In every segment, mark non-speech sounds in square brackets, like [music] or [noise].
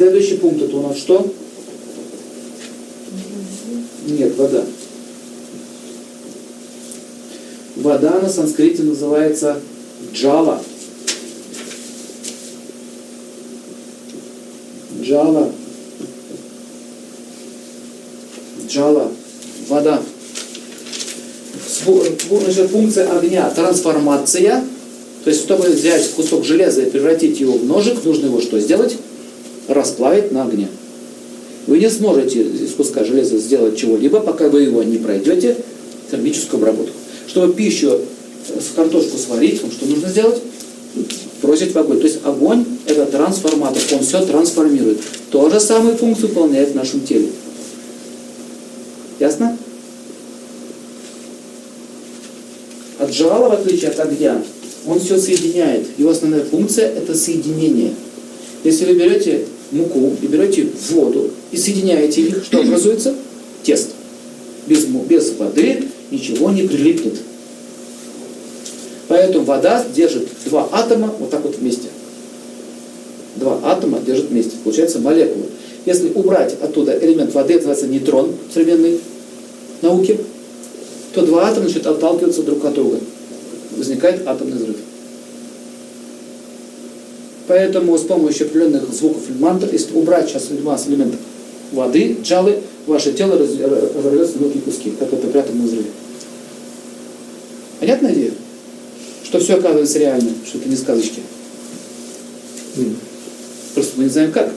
Следующий пункт это у нас что? Нет, вода. Вода на санскрите называется джава. Джала. Джала. Вода. Значит, функция огня – трансформация. То есть, чтобы взять кусок железа и превратить его в ножик, нужно его что сделать? Расплавить на огне. Вы не сможете из куска железа сделать чего-либо, пока вы его не пройдете термическую обработку. Чтобы пищу, э, с картошку сварить, вам что нужно сделать? Бросить в огонь. То есть огонь – это трансформатор, он все трансформирует. То же самую функцию выполняет в нашем теле. Ясно? От жала, в отличие от огня, он все соединяет. Его основная функция – это соединение. Если вы берете муку и берете воду и соединяете их, что [clears throat] образуется? Тесто. Без, без воды ничего не прилипнет. Поэтому вода держит два атома вот так вот вместе. Два атома держит вместе. Получается молекула. Если убрать оттуда элемент воды, это называется нейтрон в современной науке, то два атома начнут отталкиваться друг от друга. Возникает атомный взрыв. Поэтому с помощью определенных звуков мантр, если убрать сейчас масс элементов воды, джалы, ваше тело разорвется на мелкие куски, как это при атомном взрыве. Понятная идея? Что все оказывается реально, что это не сказочки. Просто мы не знаем как.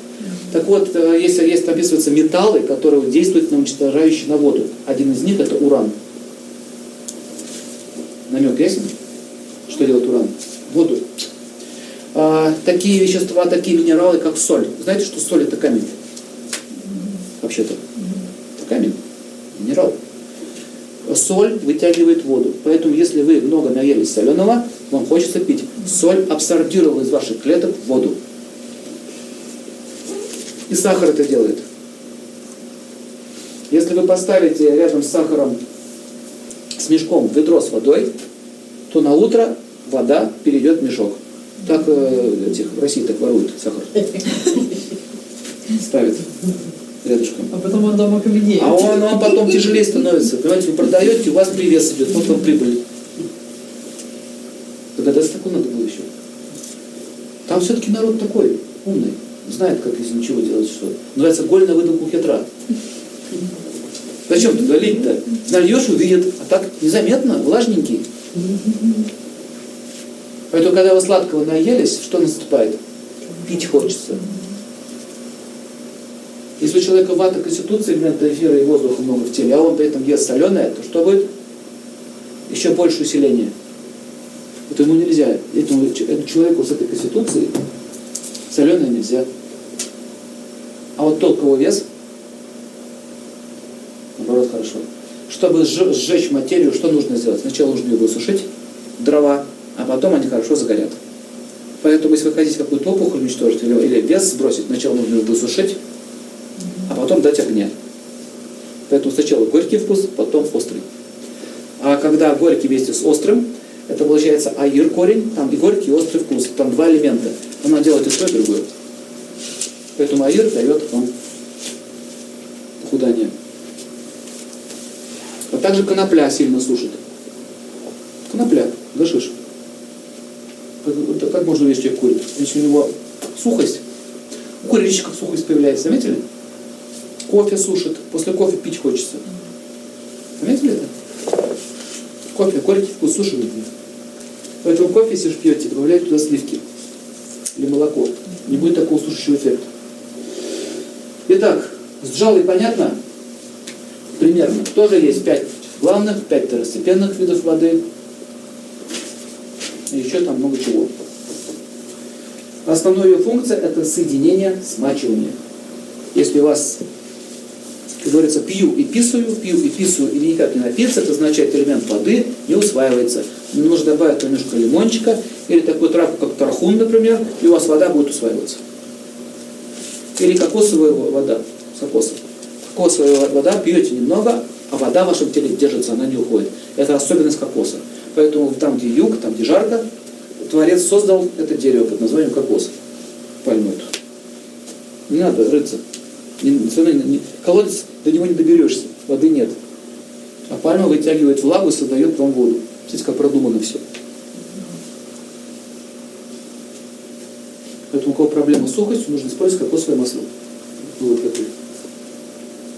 Так вот, э, если есть описываются металлы, которые действуют на уничтожающие на воду. Один из них это уран. Намек ясен? Что делает уран? Воду. А, такие вещества, такие минералы, как соль. Знаете, что соль это камень? Вообще-то. Это камень. Минерал. Соль вытягивает воду. Поэтому, если вы много наелись соленого, вам хочется пить. Соль абсорбировала из ваших клеток воду. И сахар это делает. Если вы поставите рядом с сахаром, с мешком ведро с водой, то на утро вода перейдет в мешок. Так э, этих, в России так воруют сахар. Ставят рядышком. А потом он дома каменеет. А он, он потом тяжелее становится. Понимаете, вы продаете, у вас привес идет, вот вам прибыль. Догадаться такое надо было еще. Там все-таки народ такой, умный, знает, как из ничего делать что. Называется голь на выдумку хитра. Зачем туда лить-то? Нальешь, увидит, а так незаметно, влажненький. Поэтому, когда вы сладкого наелись, что наступает? Пить хочется. Если у человека вата конституции, элемента эфира и воздуха много в теле, а он при этом ест соленое, то что будет? Еще больше усиления. Это ему нельзя. Этому, этому человеку с этой конституцией соленое нельзя. А вот тот, кого вес, наоборот, хорошо. Чтобы сжечь материю, что нужно сделать? Сначала нужно ее высушить, дрова, а потом они хорошо загорят. Поэтому, если вы хотите какую-то опухоль уничтожить или, или вес сбросить, сначала нужно ее высушить, а потом дать огня. Поэтому сначала горький вкус, потом острый. А когда горький вместе с острым, это получается аир корень, там и горький, и острый вкус. Там два элемента. Она делает и то, и другое. Поэтому аир дает вам похудание. А также конопля сильно сушит. Конопля, гашиш. Как можно увидеть, человек курит? Если у него сухость, у курильщиков сухость появляется, заметили? Кофе сушит, после кофе пить хочется. Заметили это? Кофе, горький вкус сушит. Поэтому кофе, если же пьете, добавляйте туда сливки или молоко. Не будет такого сушащего эффекта. Итак, с джалой понятно? Примерно. Тоже есть пять главных, пять второстепенных видов воды. И еще там много чего. Основная ее функция – это соединение, смачивание. Если у вас, как говорится, пью и писаю, пью и писаю, или никак не напиться, это означает элемент воды не усваивается. Нужно добавить немножко лимончика, или такую травку, как тархун, например, и у вас вода будет усваиваться. Или кокосовая вода с. Кокосовая вода пьете немного, а вода в вашем теле держится, она не уходит. Это особенность кокоса. Поэтому там, где юг, там, где жарко, Творец создал это дерево под названием кокос. Пальму эту. Не надо рыться. Не, равно не- колодец, до него не доберешься, воды нет. А пальма вытягивает влагу, создает вам воду. Смотрите, как продумано все. Поэтому у кого проблема с сухостью, нужно использовать кокосовое масло. Вот такое.